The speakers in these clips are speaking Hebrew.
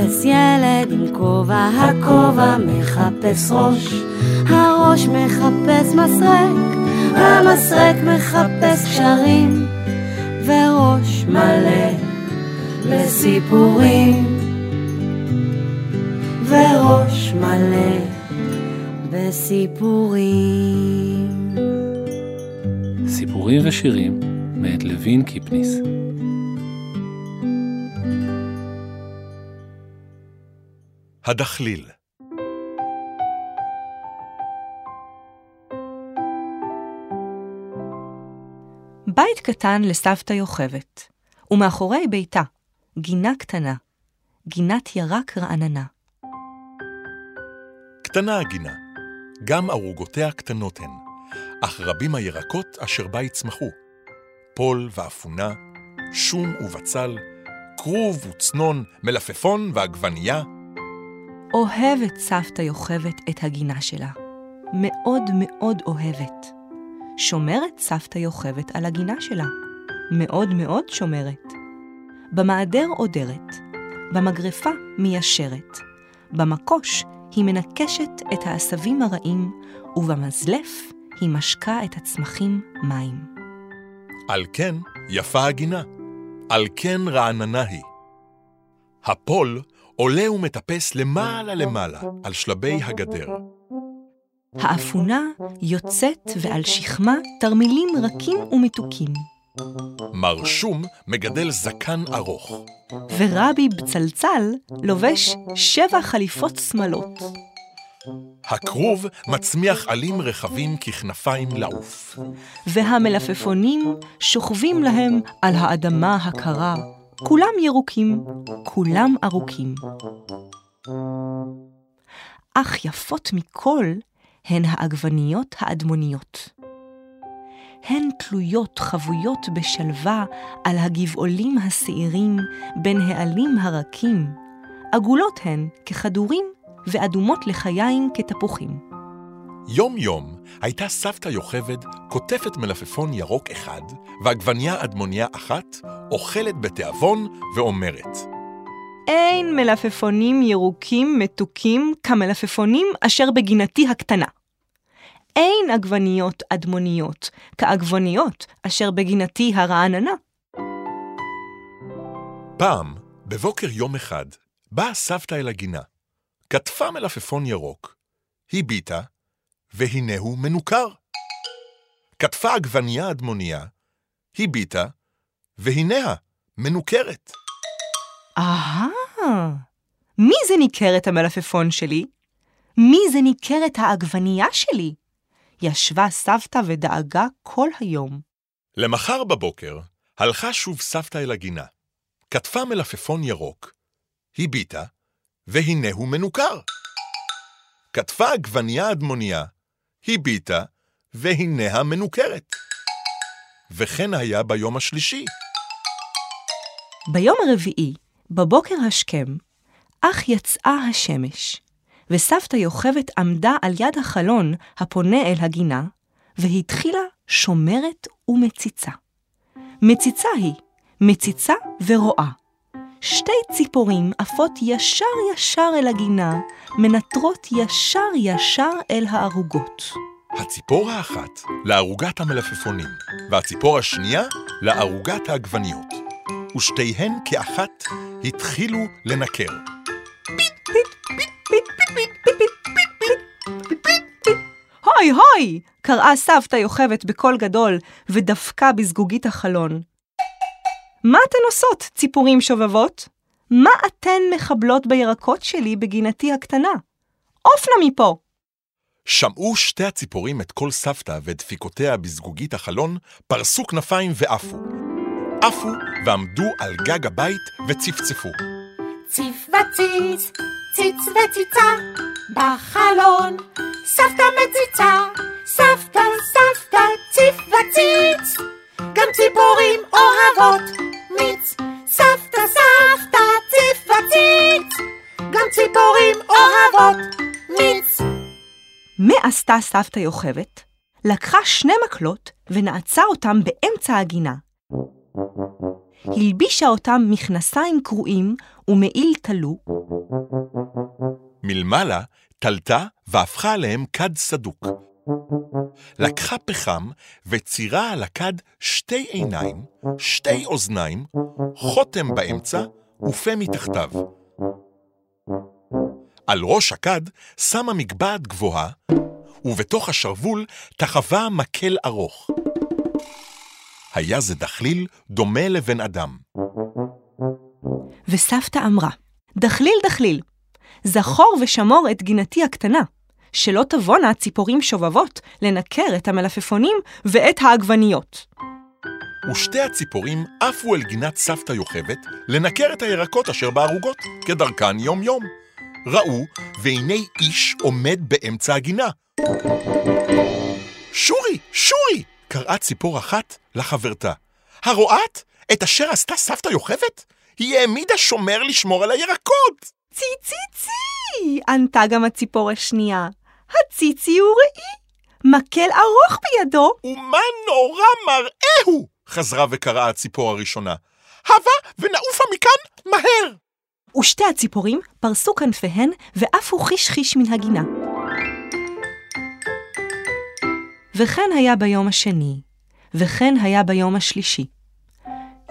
מחפש ילד עם כובע, הכובע מחפש ראש, הראש מחפש מסרק, המסרק מחפש קשרים, וראש מלא בסיפורים, וראש מלא בסיפורים. סיפורים ושירים מאת לוין קיפניס. הדחליל בית קטן לסבתא יוכבת, ומאחורי ביתה, גינה קטנה, גינת ירק רעננה. קטנה הגינה, גם ערוגותיה קטנות הן, אך רבים הירקות אשר בה יצמחו. פול ואפונה, שום ובצל, כרוב וצנון, מלפפון ועגבנייה. אוהבת סבתא יוכבת את הגינה שלה. מאוד מאוד אוהבת. שומרת סבתא יוכבת על הגינה שלה. מאוד מאוד שומרת. במעדר עודרת, במגרפה מיישרת, במקוש היא מנקשת את העשבים הרעים, ובמזלף היא משקה את הצמחים מים. על כן יפה הגינה, על כן רעננה היא. הפול עולה ומטפס למעלה למעלה על שלבי הגדר. האפונה יוצאת ועל שכמה תרמילים רכים ומתוקים. מר שום מגדל זקן ארוך. ורבי בצלצל לובש שבע חליפות שמלות. הכרוב מצמיח עלים רחבים ככנפיים לעוף. והמלפפונים שוכבים להם על האדמה הקרה. כולם ירוקים, כולם ארוכים. אך יפות מכל הן העגבניות האדמוניות. הן תלויות חבויות בשלווה על הגבעולים השעירים בין העלים הרכים. עגולות הן ככדורים ואדומות לחיים כתפוחים. יום-יום הייתה סבתא יוכבד קוטפת מלפפון ירוק אחד ועגבניה אדמוניה אחת, אוכלת בתיאבון ואומרת, אין מלפפונים ירוקים מתוקים כמלפפונים אשר בגינתי הקטנה. אין עגבניות אדמוניות כעגבניות אשר בגינתי הרעננה. פעם, בבוקר יום אחד, באה סבתא אל הגינה. כתפה מלפפון ירוק, הביטה, והנה הוא מנוכר. כתפה עגבנייה אדמוניה, הביטה, והנה מנוכרת. אהה, מי זה ניכרת המלפפון שלי? מי זה ניכרת העגבנייה שלי? ישבה סבתא ודאגה כל היום. למחר בבוקר הלכה שוב סבתא אל הגינה. כתפה מלפפון ירוק, הביטה, והנה הוא מנוכר. כתפה עגבנייה אדמוניה, הביטה, והנה המנוכרת. וכן היה ביום השלישי. ביום הרביעי, בבוקר השכם, אך יצאה השמש, וסבתא יוכבת עמדה על יד החלון הפונה אל הגינה, והתחילה שומרת ומציצה. מציצה היא, מציצה ורואה. שתי ציפורים עפות ישר ישר אל הגינה, מנטרות ישר ישר אל הערוגות. הציפור האחת לערוגת המלפפונים, והציפור השנייה לערוגת העגבניות. ושתיהן כאחת התחילו לנקר. הוי הוי! קראה סבתא יוכבת בקול גדול, ודפקה בזגוגית החלון. מה אתן עושות, ציפורים שובבות? מה אתן מחבלות בירקות שלי בגינתי הקטנה? עופנה מפה! שמעו שתי הציפורים את קול סבתא ואת דפיקותיה בזגוגית החלון, פרסו כנפיים ועפו. עפו ועמדו על גג הבית וצפצפו. ציף וציץ, ציץ וציצה, בחלון, סבתא מציצה, סבתא, סבתא, ציף וציץ, גם ציפורים אוהבות מיץ, סבתא, סבתא, ציף וציץ, גם ציפורים אוהבות מיץ. מה עשתה סבתא יוכבת? לקחה שני מקלות ונעצה אותם באמצע הגינה. הלבישה אותם מכנסיים קרועים ומעיל תלו, מלמעלה תלתה והפכה עליהם כד סדוק. לקחה פחם וצירה על הכד שתי עיניים, שתי אוזניים, חותם באמצע ופה מתחתיו. על ראש הכד שמה מגבעת גבוהה, ובתוך השרוול תחבה מקל ארוך. היה זה דחליל דומה לבן אדם. וסבתא אמרה, דחליל דחליל, זכור ושמור את גינתי הקטנה, שלא תבואנה ציפורים שובבות לנקר את המלפפונים ואת העגבניות. ושתי הציפורים עפו אל גינת סבתא יוכבת לנקר את הירקות אשר בערוגות, כדרכן יום-יום. ראו, והנה איש עומד באמצע הגינה. שורי, שורי! קראה ציפור אחת לחברתה. הרואת את אשר עשתה סבתא יוכבת? היא העמידה שומר לשמור על הירקות! צי צי צי! ענתה גם הציפור השנייה. הציצי הוא ראי, מקל ארוך בידו. ומה נורא מראה הוא! חזרה וקראה הציפור הראשונה. הבה ונעופה מכאן מהר! ושתי הציפורים פרסו כנפיהן ועפו חיש חיש מן הגינה. וכן היה ביום השני, וכן היה ביום השלישי.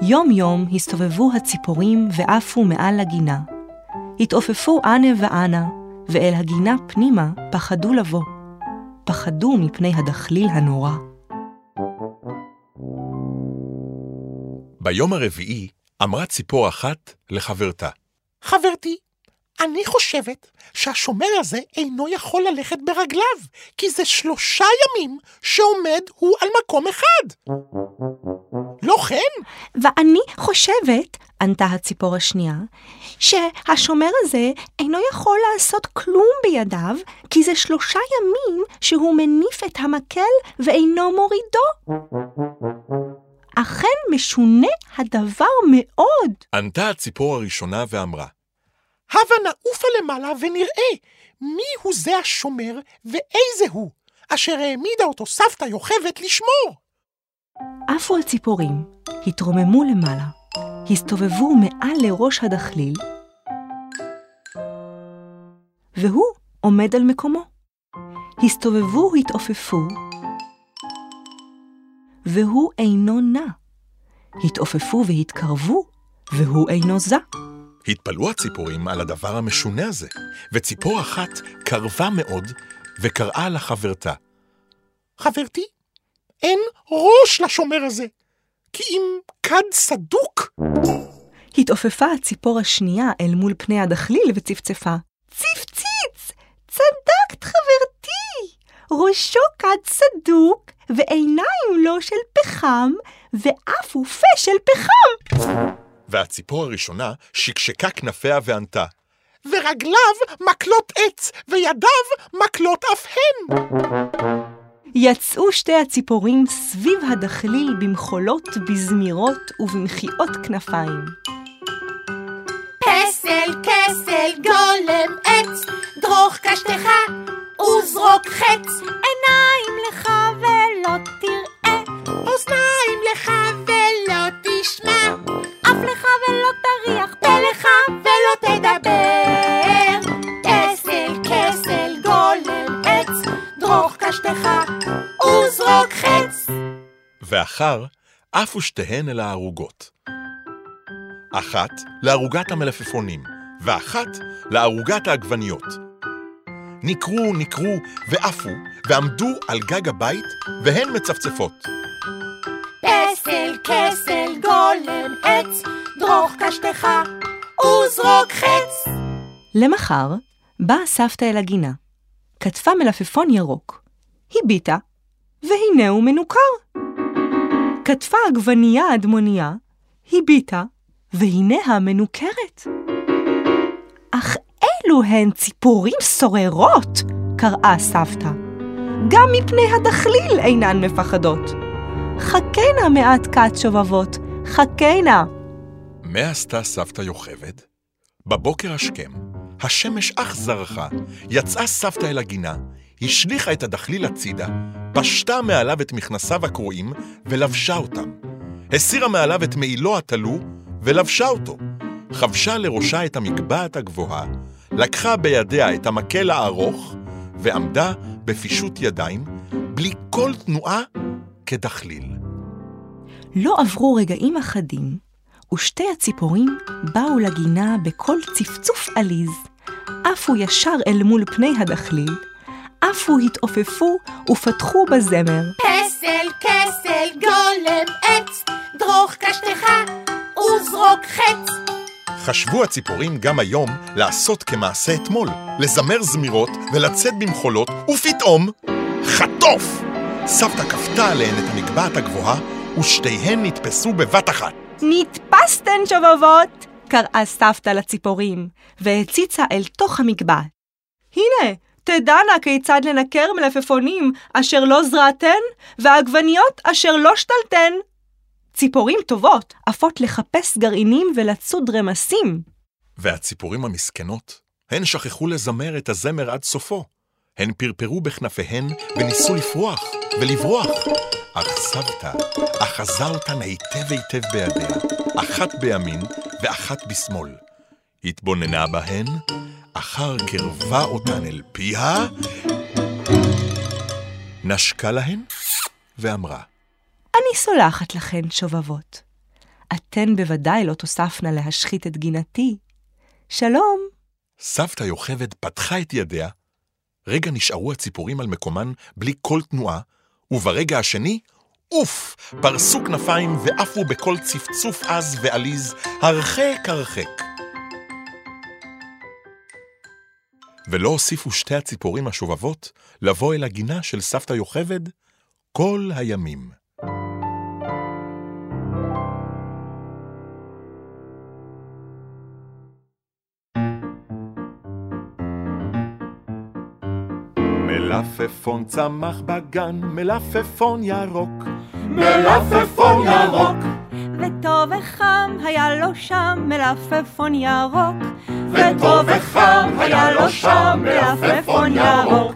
יום-יום הסתובבו הציפורים ועפו מעל לגינה. התעופפו אנה ואנה, ואל הגינה פנימה פחדו לבוא. פחדו מפני הדחליל הנורא. ביום הרביעי אמרה ציפור אחת לחברתה. חברתי, אני חושבת שהשומר הזה אינו יכול ללכת ברגליו, כי זה שלושה ימים שעומד הוא על מקום אחד. כן? ואני חושבת, ענתה הציפור השנייה, שהשומר הזה אינו יכול לעשות כלום בידיו, כי זה שלושה ימים שהוא מניף את המקל ואינו מורידו. אכן משונה הדבר מאוד. ענתה הציפור הראשונה ואמרה, הבה נעופה למעלה ונראה מי הוא זה השומר ואיזה הוא, אשר העמידה אותו סבתא יוכבת לשמור. עפו הציפורים, התרוממו למעלה, הסתובבו מעל לראש הדחליל, והוא עומד על מקומו. הסתובבו, התעופפו, והוא אינו נע. התעופפו והתקרבו, והוא אינו זע. התפלאו הציפורים על הדבר המשונה הזה, וציפור אחת קרבה מאוד וקראה לחברתה. חברתי, אין ראש לשומר הזה, כי אם כד סדוק. התעופפה הציפור השנייה אל מול פני הדחליל וצפצפה. ציפציץ! צדקת חברתי! ראשו כד סדוק, ועיניים לו של פחם, ואף ופה של פחם. והציפור הראשונה שקשקה כנפיה וענתה. ורגליו מקלות עץ, וידיו מקלות אף הן. יצאו שתי הציפורים סביב הדחליל במחולות, בזמירות ובמחיאות כנפיים. פסל, כסל, גולם, עץ, דרוך קשתך וזרוק חץ. עיניים לך ולא תראה, אוזניים לך ואחר עפו שתיהן אל הערוגות. אחת לערוגת המלפפונים, ואחת לערוגת העגבניות. נקרו, נקרו ועפו, ועמדו על גג הבית, והן מצפצפות. פסל, כסל, גולם, עץ, דרוך קשתך וזרוק חץ. למחר באה סבתא אל הגינה, כתבה מלפפון ירוק, הביטה, והנה הוא מנוכר. כתבה עגבנייה אדמוניה, הביטה, והנה המנוכרת. אך אלו הן ציפורים סוררות, קראה סבתא. גם מפני הדחליל אינן מפחדות. חכנה מעט כת שובבות, חכנה. מה עשתה סבתא יוכבד? בבוקר השכם, השמש אך זרחה, יצאה סבתא אל הגינה, השליכה את הדחליל הצידה, פשטה מעליו את מכנסיו הקרועים ולבשה אותם. הסירה מעליו את מעילו התלו ולבשה אותו. חבשה לראשה את המגבעת הגבוהה, לקחה בידיה את המקל הארוך, ועמדה בפישוט ידיים, בלי כל תנועה, כדחליל. לא עברו רגעים אחדים, ושתי הציפורים באו לגינה בקול צפצוף עליז, עפו ישר אל מול פני הדחליל, עפו התעופפו ופתחו בזמר. כסל, כסל, גולם, עץ, דרוך קשתך וזרוק חץ. חשבו הציפורים גם היום לעשות כמעשה אתמול, לזמר זמירות ולצאת במחולות, ופתאום, חטוף! סבתא כפתה עליהן את המגבעת הגבוהה, ושתיהן נתפסו בבת אחת. נתפסתן שובבות! קראה סבתא לציפורים, והציצה אל תוך המגבעת. הנה, תדענה כיצד לנקר מלפפונים אשר לא זרעתן, ועגבניות אשר לא שתלתן. ציפורים טובות עפות לחפש גרעינים ולצוד רמסים. והציפורים המסכנות, הן שכחו לזמר את הזמר עד סופו. הן פרפרו בכנפיהן וניסו לפרוח ולברוח. אך סבתא אחזה אותן היטב היטב בידיה, אחת בימין ואחת בשמאל. התבוננה בהן, אחר קרבה אותן אל פיה, נשקה להן ואמרה, אני סולחת לכן, שובבות. אתן בוודאי לא תוספנה להשחית את גינתי. שלום. סבתא יוכבד פתחה את ידיה, רגע נשארו הציפורים על מקומן בלי כל תנועה, וברגע השני, אוף, פרסו כנפיים ועפו בקול צפצוף עז ועליז, הרחק הרחק. ולא הוסיפו שתי הציפורים השובבות לבוא אל הגינה של סבתא יוכבד כל הימים. מלפפון צמח בגן, מלפפון ירוק. מלפפון ירוק, וטוב וחם היה לו שם מלפפון ירוק. וטוב וחם היה לו שם מלפפון ירוק.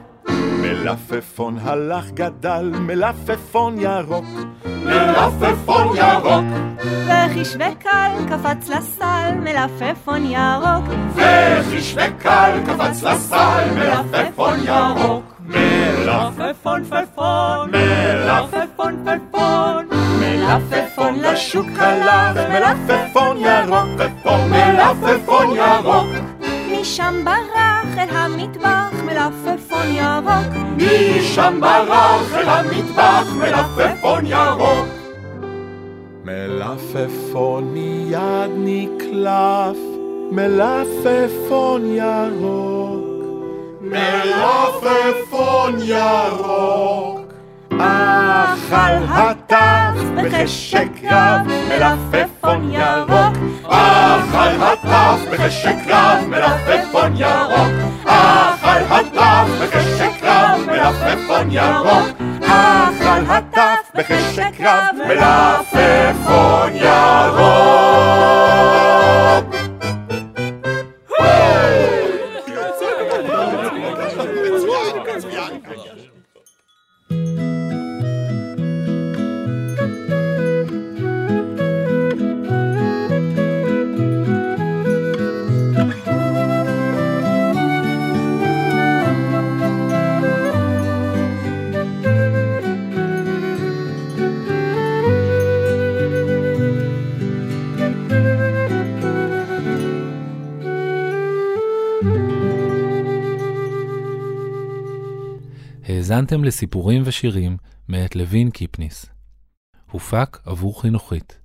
מלפפון הלך גדל, מלפפון ירוק. מלפפון ירוק, וחיש וקל קפץ לסל מלפפון ירוק. וחיש וקל קפץ לסל מלפפון ירוק. מלפפון פפון, מלפפון פפון, מלפפון לשוק הלך, מלפפון ירוק, מלפפון ירוק, משם ברח אל המטבח מלפפון ירוק. משם ברח אל המטבח מלפפון ירוק. מלפפון מיד נקלף, מלפפון ירוק. מלפפון ירוק. אכל הטף בחשק רב, מלפפון ירוק. אכל הטף בחשק רב, מלפפון ירוק. אכל הטף בחשק רב, מלפפון ירוק. אכל הטף בחשק רב, מלפפון ירוק. האזנתם לסיפורים ושירים מאת לוין קיפניס. הופק עבור חינוכית.